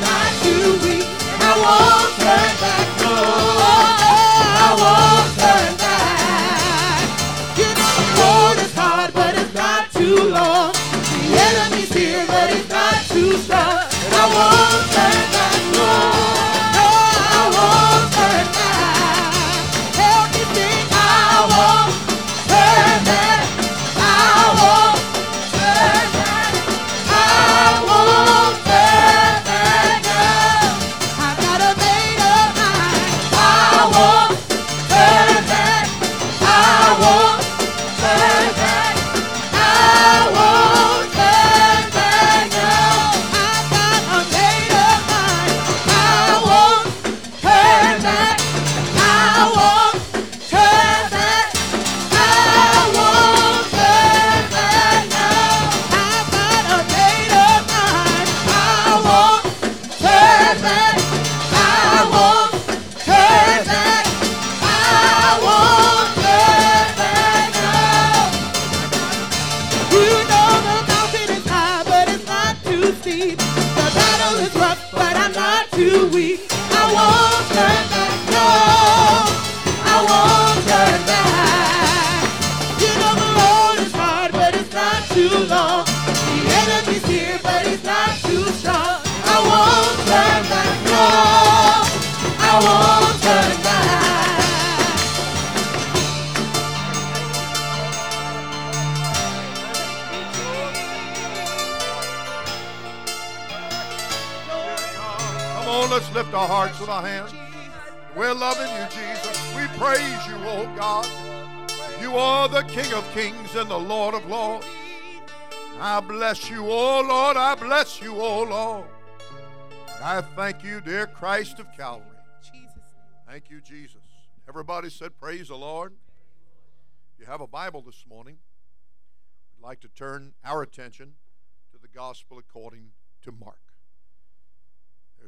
not too weak. I won't turn back more. I won't turn back. The enemy's here, but it's not too strong. I won't stand back, lift our hearts with our hands. We're loving you, Jesus. We praise you, oh God. You are the King of kings and the Lord of lords. I bless you, oh Lord. I bless you, oh Lord. I thank you, dear Christ of Calvary. Thank you, Jesus. Everybody said, Praise the Lord. If you have a Bible this morning, we'd like to turn our attention to the gospel according to Mark.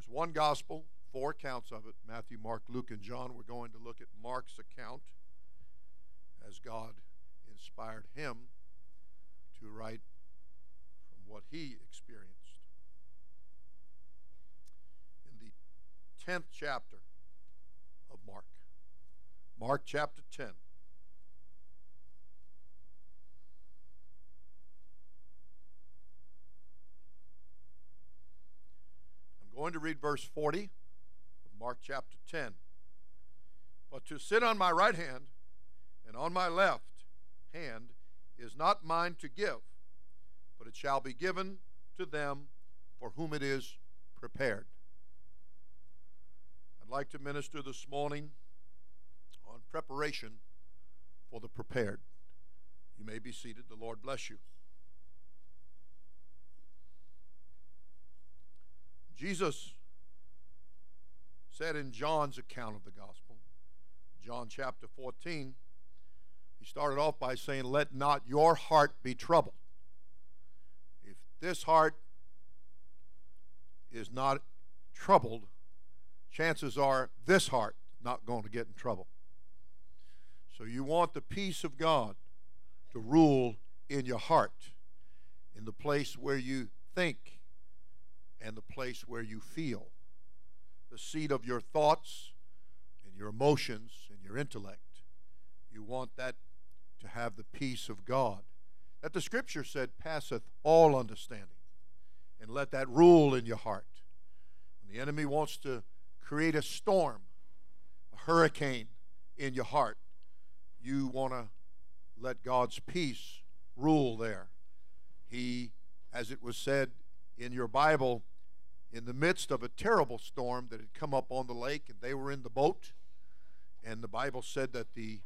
There's one gospel, four accounts of it Matthew, Mark, Luke, and John. We're going to look at Mark's account as God inspired him to write from what he experienced. In the 10th chapter of Mark, Mark chapter 10. Going to read verse 40 of Mark chapter 10. But to sit on my right hand and on my left hand is not mine to give, but it shall be given to them for whom it is prepared. I'd like to minister this morning on preparation for the prepared. You may be seated. The Lord bless you. Jesus said in John's account of the gospel, John chapter 14, he started off by saying, Let not your heart be troubled. If this heart is not troubled, chances are this heart not going to get in trouble. So you want the peace of God to rule in your heart, in the place where you think and the place where you feel, the seat of your thoughts and your emotions and your intellect. You want that to have the peace of God that the scripture said passeth all understanding. And let that rule in your heart. When the enemy wants to create a storm, a hurricane in your heart, you want to let God's peace rule there. He, as it was said in your Bible, in the midst of a terrible storm that had come up on the lake, and they were in the boat, and the Bible said that the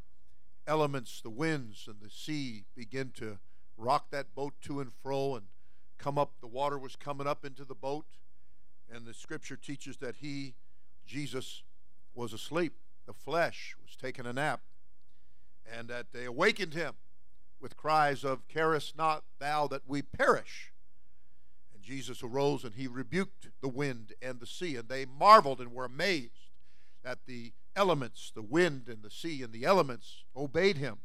elements, the winds and the sea begin to rock that boat to and fro and come up. The water was coming up into the boat. And the scripture teaches that he, Jesus, was asleep. The flesh was taking a nap. And that they awakened him with cries of, Carest not thou that we perish? And Jesus arose and he rebuked the wind and the sea. And they marveled and were amazed that the elements, the wind and the sea and the elements, obeyed him.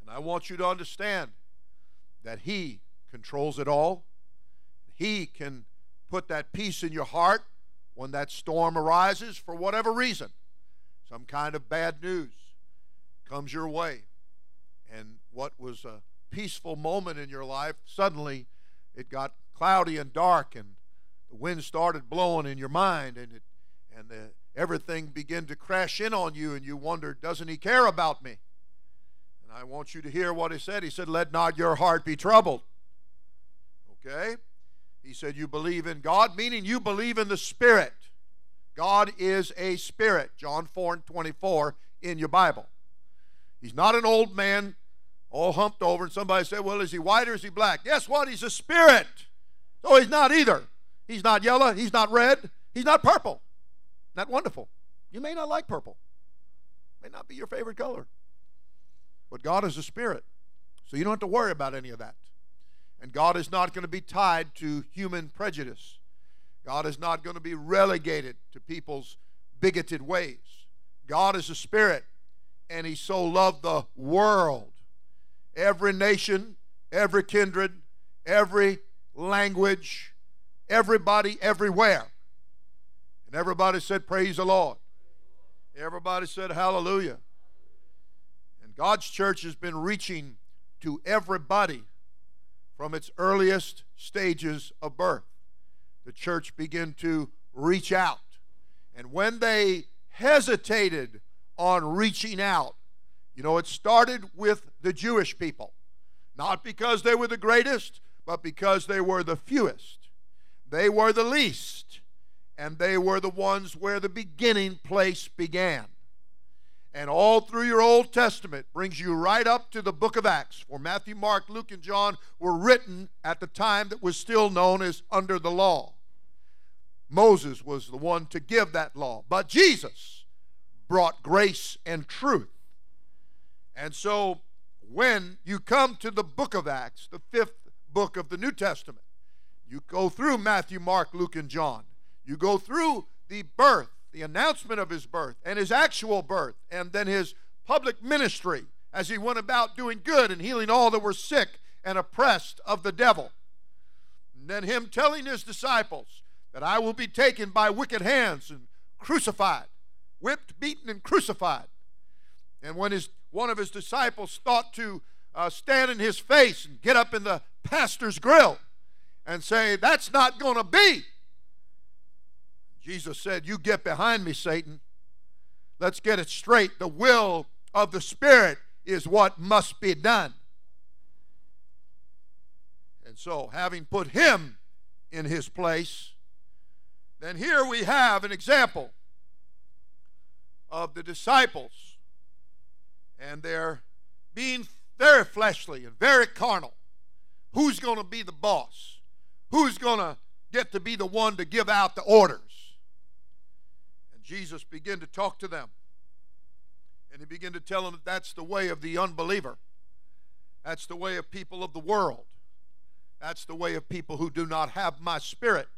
And I want you to understand that he controls it all. He can put that peace in your heart when that storm arises for whatever reason. Some kind of bad news comes your way. And what was a peaceful moment in your life, suddenly it got cloudy and dark, and the wind started blowing in your mind, and, it, and the, everything began to crash in on you, and you wondered, doesn't he care about me? And I want you to hear what he said. He said, Let not your heart be troubled. Okay? He said, You believe in God, meaning you believe in the Spirit. God is a spirit. John 4 and 24 in your Bible. He's not an old man all humped over, and somebody said, Well, is he white or is he black? Guess what? He's a spirit. So he's not either. He's not yellow, he's not red, he's not purple. Not wonderful. You may not like purple. May not be your favorite color. But God is a spirit. So you don't have to worry about any of that. And God is not going to be tied to human prejudice. God is not going to be relegated to people's bigoted ways. God is a spirit, and He so loved the world. Every nation, every kindred, every language, everybody, everywhere. And everybody said, Praise the Lord. Everybody said, Hallelujah. And God's church has been reaching to everybody from its earliest stages of birth. The church began to reach out. And when they hesitated on reaching out, you know, it started with the Jewish people. Not because they were the greatest, but because they were the fewest. They were the least, and they were the ones where the beginning place began and all through your Old Testament brings you right up to the book of Acts. For Matthew, Mark, Luke, and John were written at the time that was still known as under the law. Moses was the one to give that law, but Jesus brought grace and truth. And so when you come to the book of Acts, the fifth book of the New Testament, you go through Matthew, Mark, Luke, and John. You go through the birth the announcement of his birth and his actual birth, and then his public ministry as he went about doing good and healing all that were sick and oppressed of the devil. And then him telling his disciples that I will be taken by wicked hands and crucified, whipped, beaten, and crucified. And when his, one of his disciples thought to uh, stand in his face and get up in the pastor's grill and say, That's not going to be. Jesus said, You get behind me, Satan. Let's get it straight. The will of the Spirit is what must be done. And so, having put him in his place, then here we have an example of the disciples and they're being very fleshly and very carnal. Who's going to be the boss? Who's going to get to be the one to give out the orders? And Jesus began to talk to them. And he began to tell them that that's the way of the unbeliever. That's the way of people of the world. That's the way of people who do not have my spirit.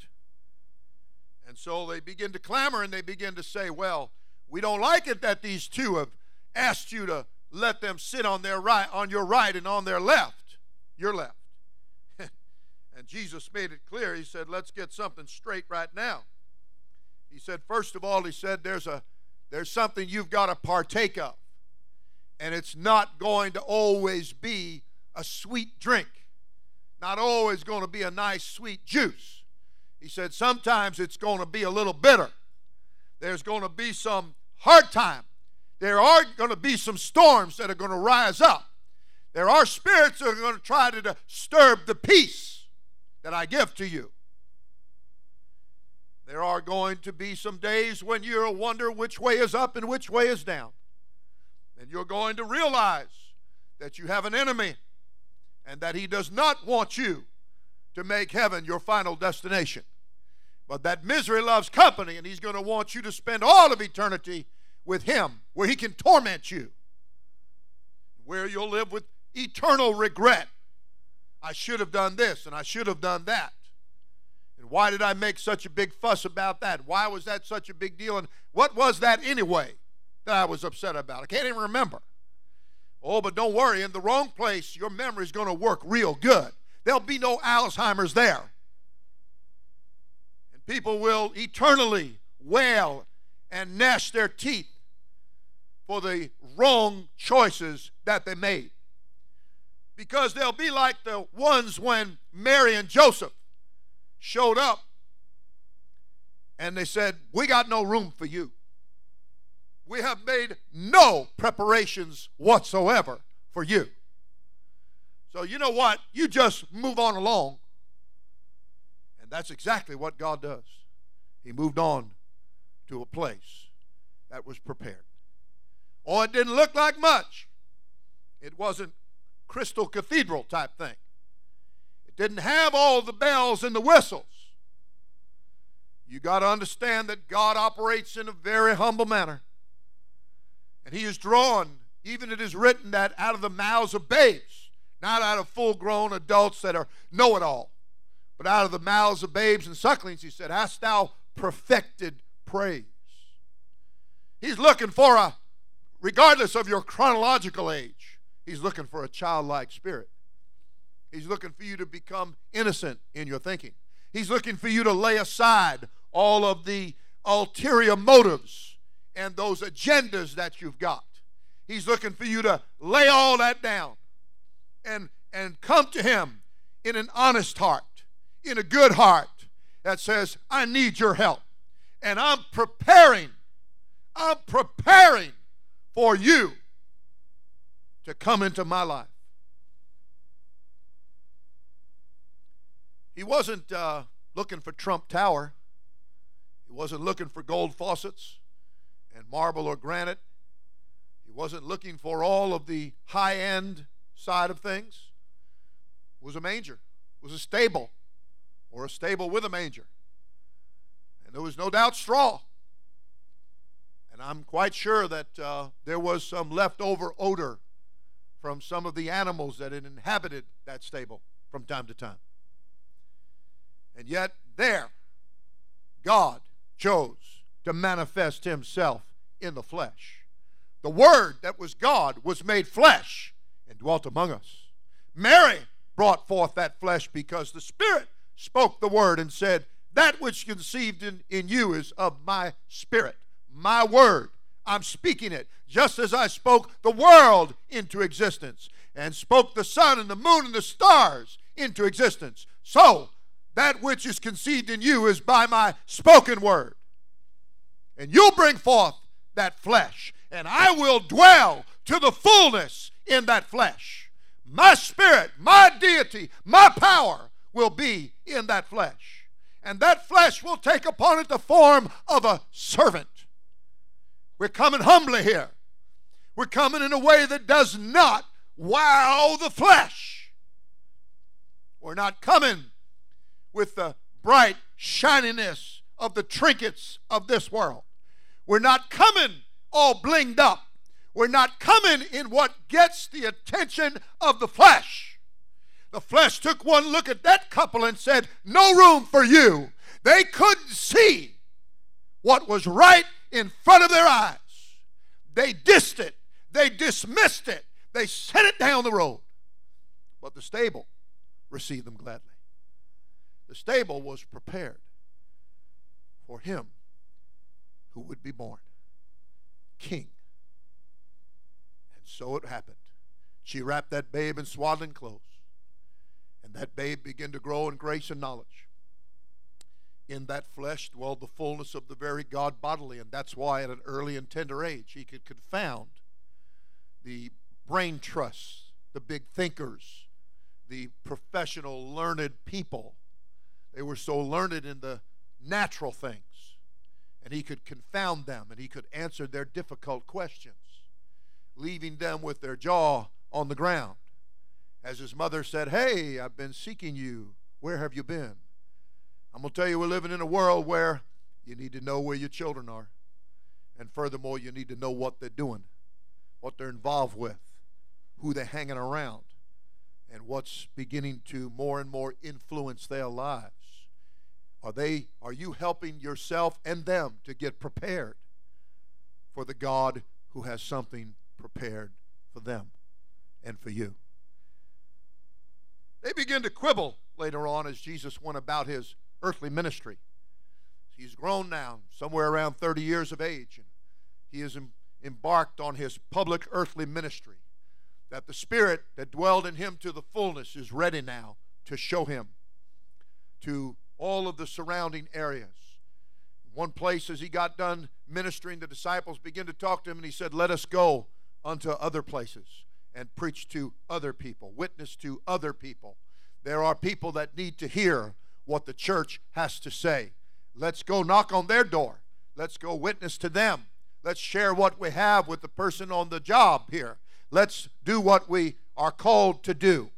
And so they begin to clamor and they begin to say, Well, we don't like it that these two have asked you to let them sit on their right on your right and on their left. Your left. And Jesus made it clear. He said, Let's get something straight right now. He said, first of all, he said, there's, a, there's something you've got to partake of. And it's not going to always be a sweet drink, not always going to be a nice sweet juice. He said, sometimes it's going to be a little bitter. There's going to be some hard time. There are going to be some storms that are going to rise up. There are spirits that are going to try to disturb the peace that I give to you. There are going to be some days when you'll wonder which way is up and which way is down. And you're going to realize that you have an enemy and that he does not want you to make heaven your final destination. But that misery loves company, and he's going to want you to spend all of eternity with him, where he can torment you, where you'll live with eternal regret. I should have done this, and I should have done that. And why did I make such a big fuss about that? Why was that such a big deal? And what was that anyway that I was upset about? I can't even remember. Oh, but don't worry, in the wrong place, your memory is going to work real good. There'll be no Alzheimer's there. And people will eternally wail and gnash their teeth for the wrong choices that they made. Because they'll be like the ones when Mary and Joseph showed up and they said, We got no room for you. We have made no preparations whatsoever for you. So, you know what? You just move on along. And that's exactly what God does. He moved on to a place that was prepared. Oh, it didn't look like much. It wasn't crystal cathedral type thing. It didn't have all the bells and the whistles. You got to understand that God operates in a very humble manner. And he is drawn, even it is written that out of the mouths of babes, not out of full grown adults that are know it all, but out of the mouths of babes and sucklings, he said, Hast thou perfected praise? He's looking for a, regardless of your chronological age, he's looking for a childlike spirit. He's looking for you to become innocent in your thinking. He's looking for you to lay aside all of the ulterior motives and those agendas that you've got. He's looking for you to lay all that down and, and come to Him in an honest heart, in a good heart that says, I need your help. And I'm preparing, I'm preparing for you to come into my life. He wasn't uh, looking for Trump Tower. He wasn't looking for gold faucets and marble or granite. He wasn't looking for all of the high end side of things. It was a manger, it was a stable, or a stable with a manger. And there was no doubt straw. And I'm quite sure that uh, there was some leftover odor from some of the animals that had inhabited that stable from time to time. And yet, there, God chose to manifest himself in the flesh. The Word that was God was made flesh and dwelt among us. Mary brought forth that flesh because the Spirit spoke the Word and said, That which conceived in, in you is of my Spirit, my Word. I'm speaking it just as I spoke the world into existence and spoke the sun and the moon and the stars into existence. So, that which is conceived in you is by my spoken word and you'll bring forth that flesh, and I will dwell to the fullness in that flesh. My spirit, my deity, my power will be in that flesh. And that flesh will take upon it the form of a servant. We're coming humbly here. We're coming in a way that does not wow the flesh. We're not coming with the bright shininess of the trinkets of this world. We're not coming all blinged up. We're not coming in what gets the attention of the flesh. The flesh took one look at that couple and said, No room for you. They couldn't see what was right in front of their eyes. They dissed it, they dismissed it, they sent it down the road. But the stable received them gladly. The stable was prepared for him who would be born king. And so it happened. She wrapped that babe in swaddling clothes, and that babe began to grow in grace and knowledge. In that flesh dwelled the fullness of the very God bodily, and that's why at an early and tender age he could confound the brain trusts, the big thinkers, the professional, learned people. They were so learned in the natural things and he could confound them and he could answer their difficult questions. leaving them with their jaw on the ground. As his mother said, Hey, I've been seeking you. Where have you been? I'm going to tell you, we're living in a world where you need to know where your children are. And furthermore, you need to know what they're doing, what they're involved with, who they're hanging around, and what's beginning to more and more influence their lives. Are they are you helping yourself and them to get prepared for the God who has something prepared for them and for you? They begin to quibble later on as Jesus went about his earthly ministry. He's grown now, somewhere around 30 years of age, and he has embarked on his public earthly ministry. That the Spirit that dwelled in him to the fullness is ready now to show him to all of the surrounding areas. One place, as he got done ministering, the disciples began to talk to him, and he said, Let us go unto other places and preach to other people, witness to other people. There are people that need to hear what the church has to say. Let's go knock on their door. Let's go witness to them. Let's share what we have with the person on the job here. Let's do what we are called to do.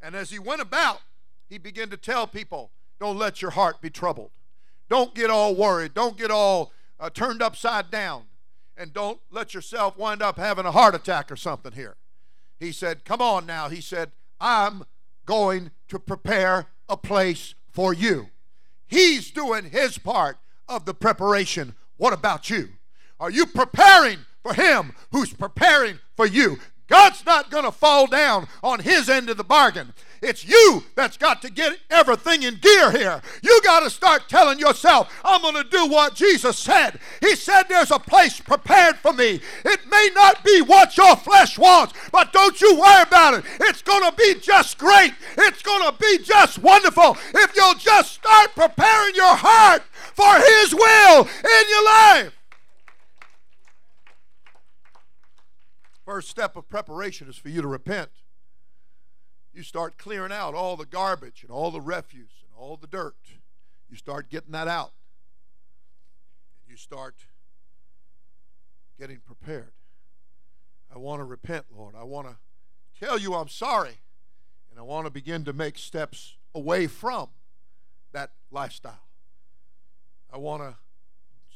And as he went about, he began to tell people, don't let your heart be troubled. Don't get all worried. Don't get all uh, turned upside down. And don't let yourself wind up having a heart attack or something here. He said, Come on now. He said, I'm going to prepare a place for you. He's doing his part of the preparation. What about you? Are you preparing for him who's preparing for you? God's not going to fall down on his end of the bargain. It's you that's got to get everything in gear here. You got to start telling yourself, I'm going to do what Jesus said. He said, There's a place prepared for me. It may not be what your flesh wants, but don't you worry about it. It's going to be just great. It's going to be just wonderful if you'll just start preparing your heart for His will in your life. First step of preparation is for you to repent you start clearing out all the garbage and all the refuse and all the dirt. You start getting that out. And you start getting prepared. I want to repent, Lord. I want to tell you I'm sorry. And I want to begin to make steps away from that lifestyle. I want to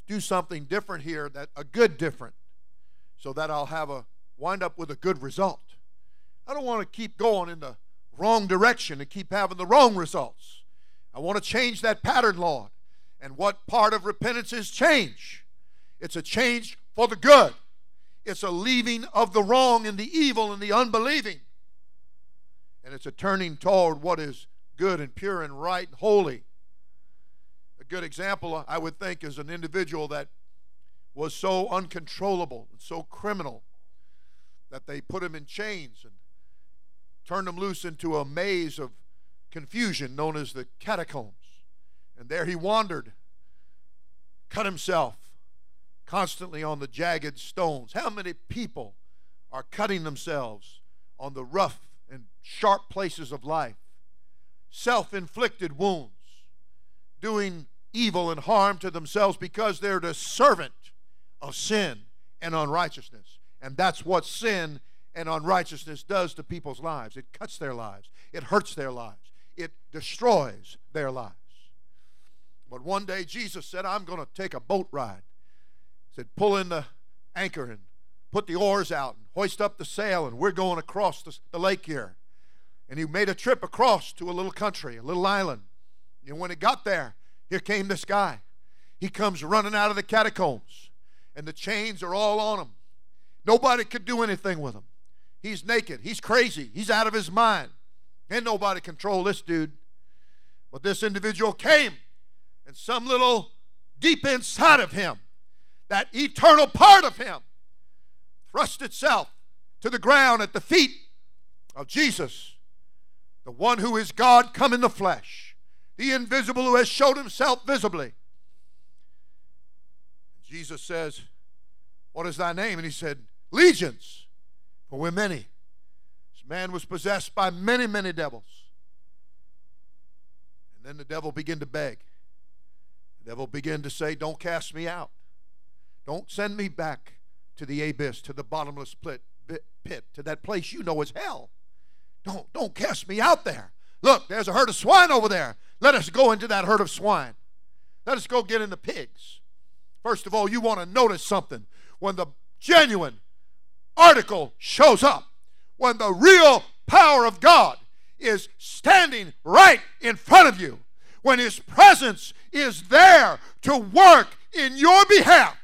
do something different here, that a good different, so that I'll have a wind up with a good result. I don't want to keep going in the wrong direction and keep having the wrong results. I want to change that pattern, Lord. And what part of repentance is change? It's a change for the good. It's a leaving of the wrong and the evil and the unbelieving. And it's a turning toward what is good and pure and right and holy. A good example, I would think, is an individual that was so uncontrollable and so criminal that they put him in chains and turned him loose into a maze of confusion known as the catacombs. And there he wandered, cut himself constantly on the jagged stones. How many people are cutting themselves on the rough and sharp places of life? Self inflicted wounds, doing evil and harm to themselves because they're the servant of sin and unrighteousness. And that's what sin and unrighteousness does to people's lives. It cuts their lives, it hurts their lives, it destroys their lives. But one day Jesus said, I'm going to take a boat ride. He said, pull in the anchor and put the oars out and hoist up the sail, and we're going across the, the lake here. And he made a trip across to a little country, a little island. And when he got there, here came this guy. He comes running out of the catacombs, and the chains are all on him. Nobody could do anything with him. He's naked. He's crazy. He's out of his mind. Ain't nobody control this dude. But this individual came, and some little deep inside of him, that eternal part of him, thrust itself to the ground at the feet of Jesus, the one who is God come in the flesh, the invisible who has showed himself visibly. Jesus says, What is thy name? And he said, Legions for we're many. This man was possessed by many, many devils. And then the devil began to beg. The devil began to say, Don't cast me out. Don't send me back to the abyss, to the bottomless pit, pit, to that place you know is hell. Don't, don't cast me out there. Look, there's a herd of swine over there. Let us go into that herd of swine. Let us go get in the pigs. First of all, you want to notice something. When the genuine article shows up, when the real power of God is standing right in front of you, when His presence is there to work in your behalf,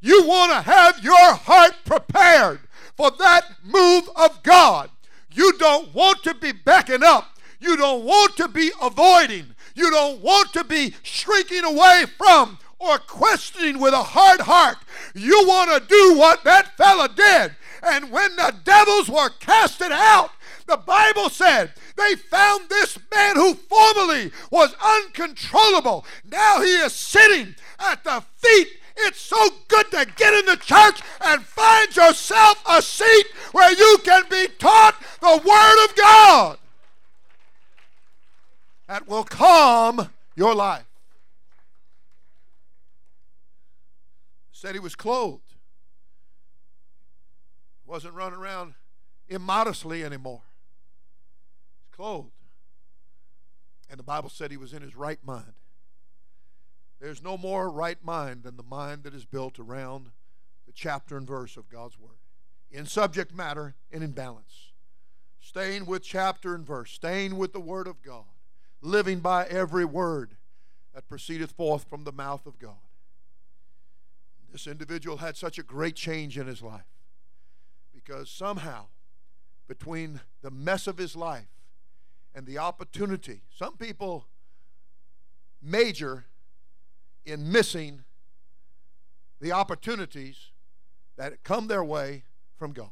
you want to have your heart prepared for that move of God. You don't want to be backing up. You don't want to be avoiding. You don't want to be shrinking away from or questioning with a hard heart. You want to do what that fella did. And when the devils were casted out, the Bible said they found this man who formerly was uncontrollable. Now he is sitting at the feet. It's so good to get in the church and find yourself a seat where you can be taught the Word of God that will calm your life. Said he clothed. Wasn't running around immodestly anymore. He's clothed. And the Bible said he was in his right mind. There's no more right mind than the mind that is built around the chapter and verse of God's Word, in subject matter and in balance. Staying with chapter and verse, staying with the Word of God, living by every word that proceedeth forth from the mouth of God. This individual had such a great change in his life because somehow, between the mess of his life and the opportunity, some people major in missing the opportunities that come their way from God.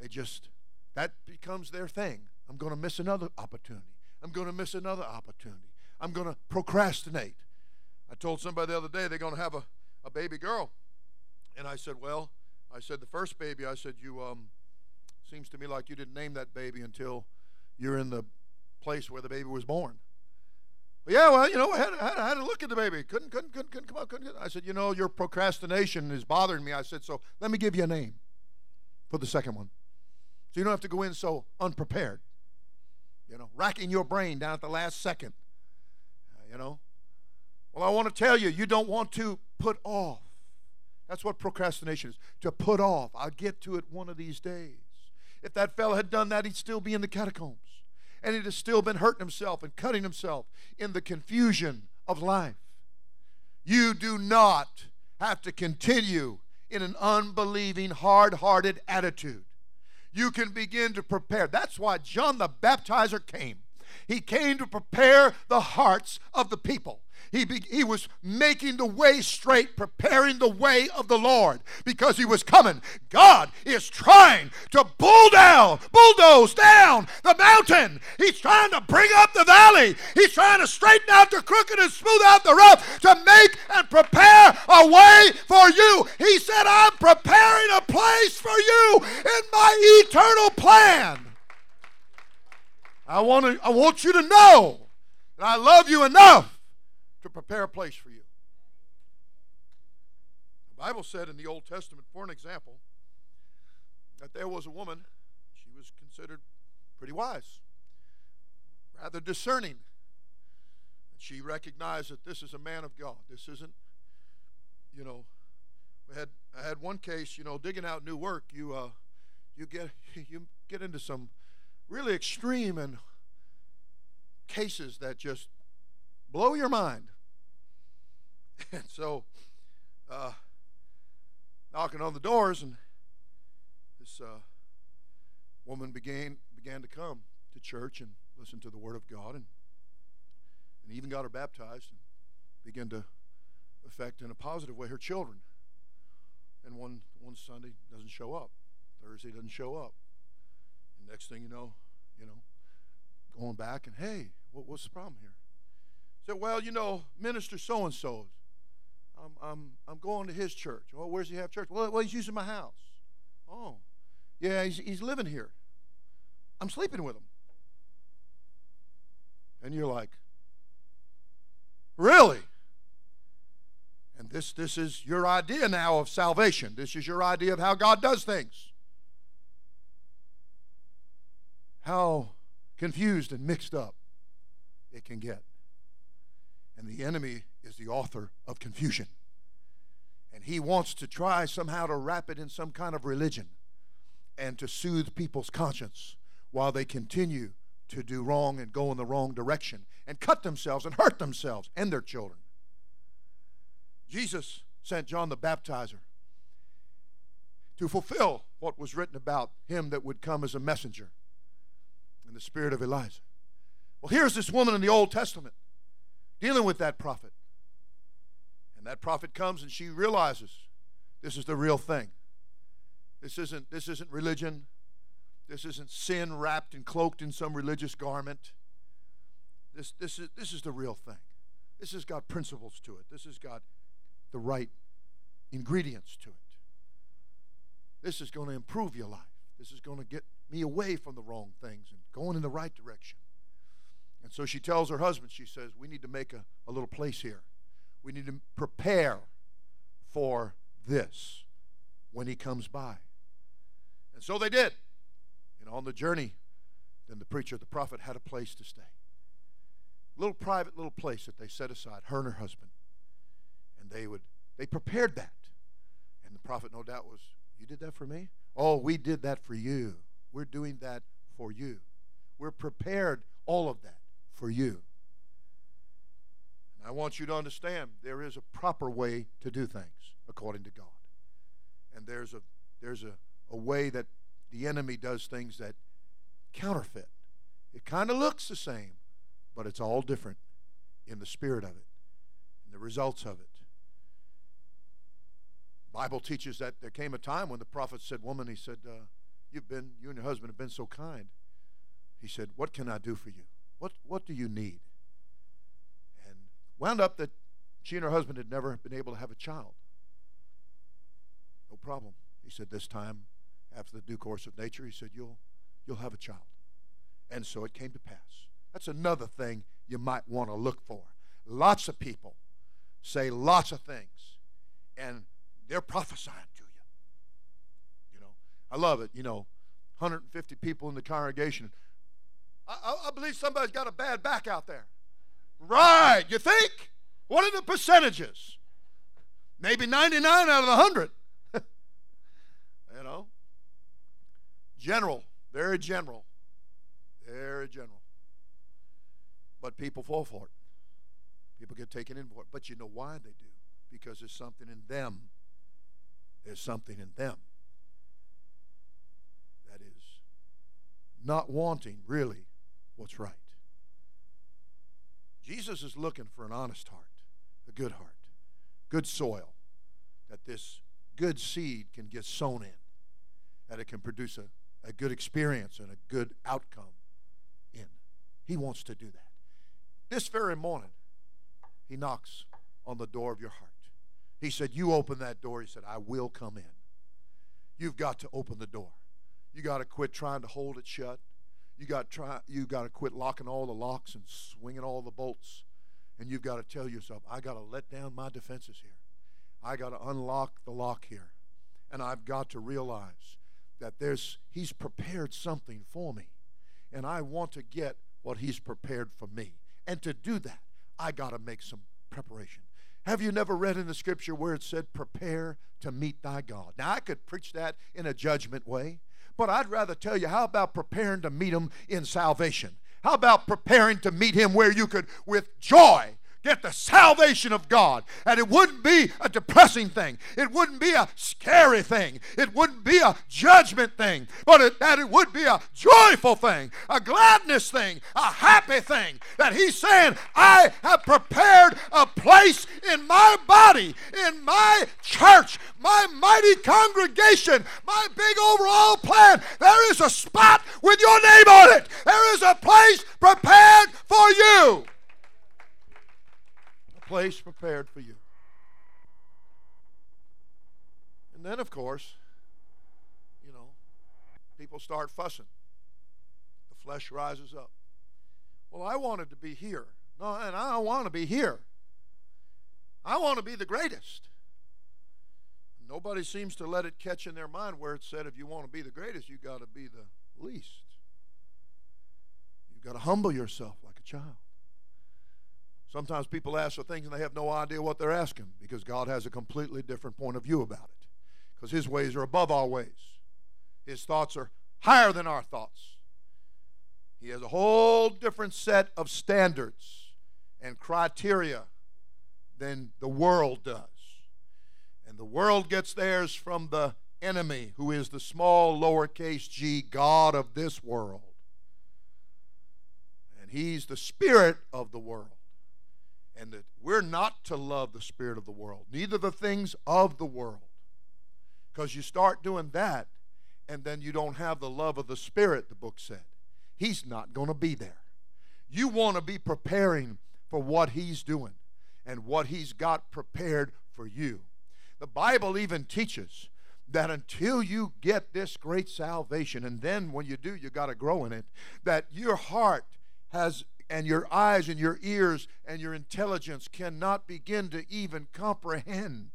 They just, that becomes their thing. I'm going to miss another opportunity. I'm going to miss another opportunity. I'm going to procrastinate. I told somebody the other day they're going to have a, a baby girl. And I said, Well, I said, the first baby, I said, You, um, seems to me like you didn't name that baby until you're in the place where the baby was born. Well, yeah, well, you know, I had, I, had, had look at the baby. Couldn't, couldn't, couldn't, couldn't come out. Couldn't. I said, you know, your procrastination is bothering me. I said, so let me give you a name for the second one, so you don't have to go in so unprepared. You know, racking your brain down at the last second. You know. Well, I want to tell you, you don't want to put off. That's what procrastination is. To put off. I'll get to it one of these days. If that fellow had done that, he'd still be in the catacombs and it has still been hurting himself and cutting himself in the confusion of life. You do not have to continue in an unbelieving, hard hearted attitude. You can begin to prepare. That's why John the Baptizer came. He came to prepare the hearts of the people. He, be, he was making the way straight, preparing the way of the Lord because he was coming. God is trying to bull down, bulldoze down the mountain. He's trying to bring up the valley. He's trying to straighten out the crooked and smooth out the rough to make and prepare a way for you. He said, I'm preparing a place for you in my eternal plan. I want, to, I want you to know that I love you enough to prepare a place for you. The Bible said in the Old Testament, for an example, that there was a woman, she was considered pretty wise, rather discerning. And she recognized that this is a man of God. This isn't, you know, we had I had one case, you know, digging out new work, you uh you get you get into some really extreme and cases that just blow your mind. And so, uh, knocking on the doors, and this uh, woman began began to come to church and listen to the Word of God, and and even got her baptized and began to affect in a positive way her children. And one one Sunday doesn't show up, Thursday doesn't show up, and next thing you know, you know, going back and hey, what, what's the problem here? Said, well, you know, minister so and so I'm, I'm, I'm going to his church. Well, where's he have church? Well, well he's using my house. Oh, yeah, he's, he's living here. I'm sleeping with him. And you're like, really? And this, this is your idea now of salvation. This is your idea of how God does things. How confused and mixed up it can get. And the enemy is the author of confusion. And he wants to try somehow to wrap it in some kind of religion and to soothe people's conscience while they continue to do wrong and go in the wrong direction and cut themselves and hurt themselves and their children. Jesus sent John the Baptizer to fulfill what was written about him that would come as a messenger in the spirit of Elijah. Well, here's this woman in the Old Testament dealing with that prophet. And that prophet comes and she realizes this is the real thing. This isn't, this isn't religion. This isn't sin wrapped and cloaked in some religious garment. This, this, is, this is the real thing. This has got principles to it. This has got the right ingredients to it. This is going to improve your life. This is going to get me away from the wrong things and going in the right direction. And so she tells her husband, she says, We need to make a, a little place here. We need to prepare for this when he comes by. And so they did. And on the journey, then the preacher, the prophet, had a place to stay. A little private little place that they set aside, her and her husband. And they would, they prepared that. And the prophet, no doubt, was, You did that for me? Oh, we did that for you. We're doing that for you. We're prepared all of that for you. And I want you to understand there is a proper way to do things according to God. And there's a there's a, a way that the enemy does things that counterfeit. It kind of looks the same, but it's all different in the spirit of it and the results of it. Bible teaches that there came a time when the prophet said, "Woman," he said, uh, "You've been, you and your husband have been so kind." He said, "What can I do for you? What What do you need?" And wound up that she and her husband had never been able to have a child. No problem. He said, "This time, after the due course of nature, he said, you'll you'll have a child." And so it came to pass. That's another thing you might want to look for. Lots of people say lots of things, and they're prophesying to you. You know, I love it. You know, 150 people in the congregation. I, I, believe somebody's got a bad back out there. Right, you think? What are the percentages? Maybe 99 out of 100. you know? General, very general. Very general. But people fall for it. People get taken in for it. But you know why they do? Because there's something in them there's something in them that is not wanting really what's right. Jesus is looking for an honest heart, a good heart, good soil, that this good seed can get sown in, that it can produce a, a good experience and a good outcome in. He wants to do that. This very morning, he knocks on the door of your heart. He said, You open that door. He said, I will come in. You've got to open the door. You got to quit trying to hold it shut. You got try. You got to quit locking all the locks and swinging all the bolts. And you've got to tell yourself, I got to let down my defenses here. I got to unlock the lock here, and I've got to realize that there's He's prepared something for me, and I want to get what He's prepared for me. And to do that, I got to make some preparation. Have you never read in the scripture where it said, Prepare to meet thy God? Now, I could preach that in a judgment way, but I'd rather tell you, how about preparing to meet him in salvation? How about preparing to meet him where you could, with joy, get the salvation of God. And it wouldn't be a depressing thing. It wouldn't be a scary thing. It wouldn't be a judgment thing. But it, that it would be a joyful thing, a gladness thing, a happy thing. That He's saying, I have prepared a place in my body, in my church, my mighty congregation, my big overall plan. There is a spot with your name on it. There is a place prepared for you place prepared for you. And then, of course, you know, people start fussing. The flesh rises up. Well, I wanted to be here. No, and I don't want to be here. I want to be the greatest. Nobody seems to let it catch in their mind where it said if you want to be the greatest, you got to be the least. You've got to humble yourself like a child. Sometimes people ask for things and they have no idea what they're asking because God has a completely different point of view about it. Because His ways are above our ways, His thoughts are higher than our thoughts. He has a whole different set of standards and criteria than the world does. And the world gets theirs from the enemy, who is the small lowercase g God of this world. And he's the spirit of the world. And that we're not to love the spirit of the world, neither the things of the world. Because you start doing that, and then you don't have the love of the spirit, the book said. He's not going to be there. You want to be preparing for what he's doing and what he's got prepared for you. The Bible even teaches that until you get this great salvation, and then when you do, you got to grow in it, that your heart has, and your eyes and your ears and your intelligence cannot begin to even comprehend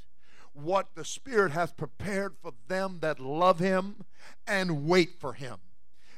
what the Spirit hath prepared for them that love Him and wait for Him.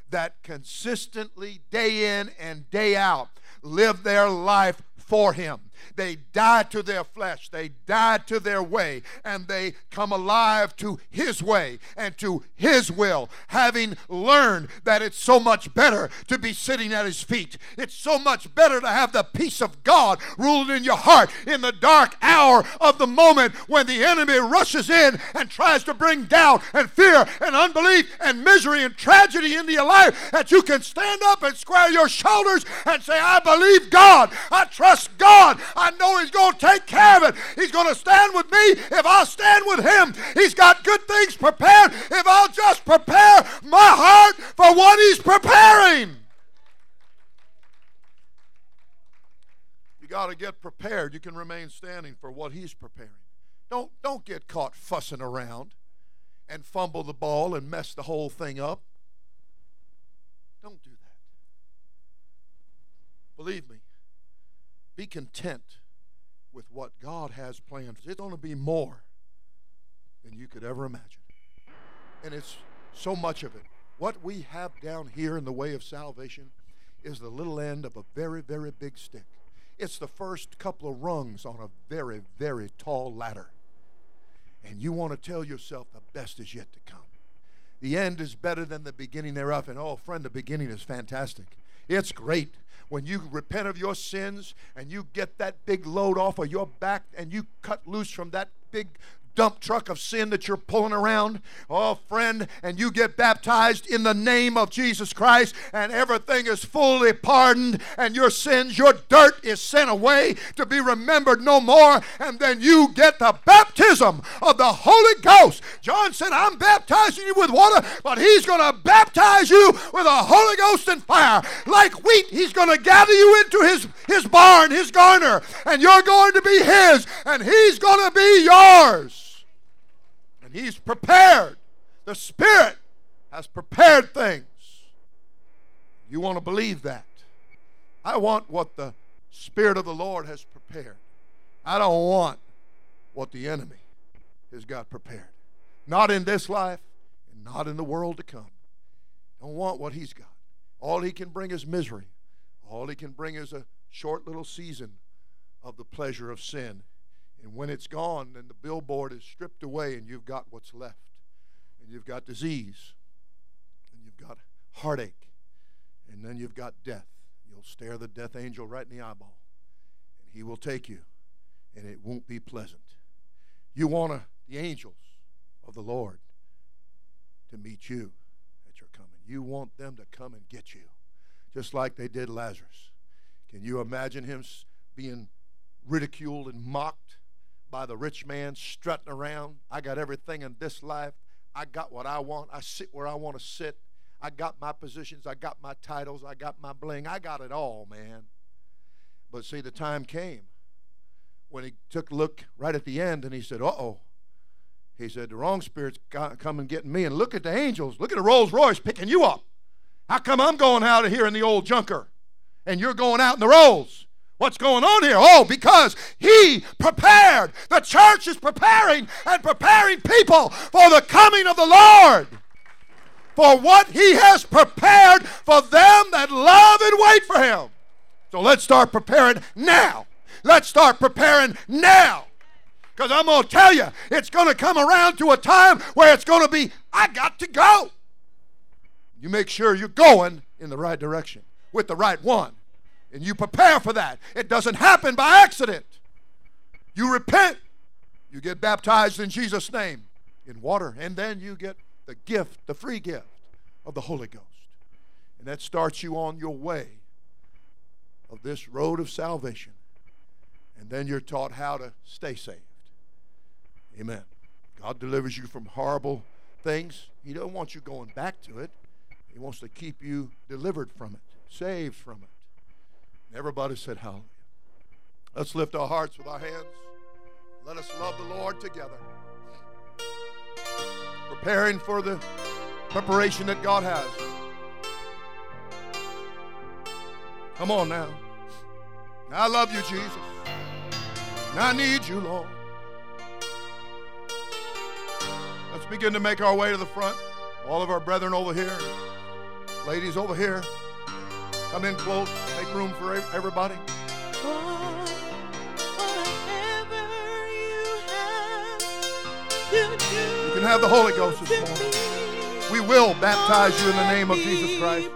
That consistently, day in and day out, live their life for Him. They die to their flesh, they die to their way, and they come alive to His way and to His will, having learned that it's so much better to be sitting at His feet. It's so much better to have the peace of God ruling in your heart in the dark hour of the moment when the enemy rushes in and tries to bring doubt and fear and unbelief and misery and tragedy into your life, that you can stand up and square your shoulders and say, I believe God, I trust God. I know He's going to take care of it. He's going to stand with me if I'll stand with Him. He's got good things prepared if I'll just prepare my heart for what He's preparing. You got to get prepared. You can remain standing for what He's preparing. Don't, don't get caught fussing around and fumble the ball and mess the whole thing up. Don't do that. Believe me, be content with what God has planned. It's going to be more than you could ever imagine. And it's so much of it. What we have down here in the way of salvation is the little end of a very, very big stick. It's the first couple of rungs on a very, very tall ladder. And you want to tell yourself the best is yet to come. The end is better than the beginning thereof. And oh, friend, the beginning is fantastic. It's great when you repent of your sins and you get that big load off of your back and you cut loose from that big dump truck of sin that you're pulling around, oh, friend, and you get baptized in the name of Jesus Christ, and everything is fully pardoned, and your sins, your dirt is sent away to be remembered no more, and then you get the baptism of the Holy Ghost. John said, I'm baptizing you with water, but he's going to baptize you with the Holy Ghost and fire. Like wheat, he's going to gather you into his, his barn, his garner, and you're going to be his, and he's going to be yours. And He's prepared. The Spirit has prepared things. You want to believe that? I want what the Spirit of the Lord has prepared. I don't want what the enemy has got prepared. Not in this life and not in the world to come. Don't want what he's got. All he can bring is misery. All he can bring is a short little season of the pleasure of sin and when it's gone, then the billboard is stripped away and you've got what's left. And you've got disease. And you've got heartache. And then you've got death. You'll stare the death angel right in the eyeball. And he will take you. And it won't be pleasant. You want the angels of the Lord to meet you at your coming. You want them to come and get you. Just like they did Lazarus. Can you imagine him being ridiculed and mocked by the rich man strutting around. I got everything in this life. I got what I want. I sit where I want to sit. I got my positions. I got my titles. I got my bling. I got it all, man. But see, the time came when he took a look right at the end and he said, uh oh. He said, the wrong spirit's come and getting me. And look at the angels. Look at the Rolls Royce picking you up. How come I'm going out of here in the old junker and you're going out in the Rolls? What's going on here? Oh, because he prepared. The church is preparing and preparing people for the coming of the Lord. For what he has prepared for them that love and wait for him. So let's start preparing now. Let's start preparing now. Because I'm going to tell you, it's going to come around to a time where it's going to be, I got to go. You make sure you're going in the right direction with the right one. And you prepare for that. It doesn't happen by accident. You repent, you get baptized in Jesus' name in water, and then you get the gift, the free gift of the Holy Ghost. And that starts you on your way of this road of salvation. And then you're taught how to stay saved. Amen. God delivers you from horrible things. He don't want you going back to it. He wants to keep you delivered from it, saved from it. Everybody said hallelujah. Let's lift our hearts with our hands. Let us love the Lord together. Preparing for the preparation that God has. Come on now. I love you, Jesus. And I need you, Lord. Let's begin to make our way to the front. All of our brethren over here, ladies over here. Come in close. Make room for everybody. You can have the Holy Ghost this morning. We will baptize you in the name of Jesus Christ.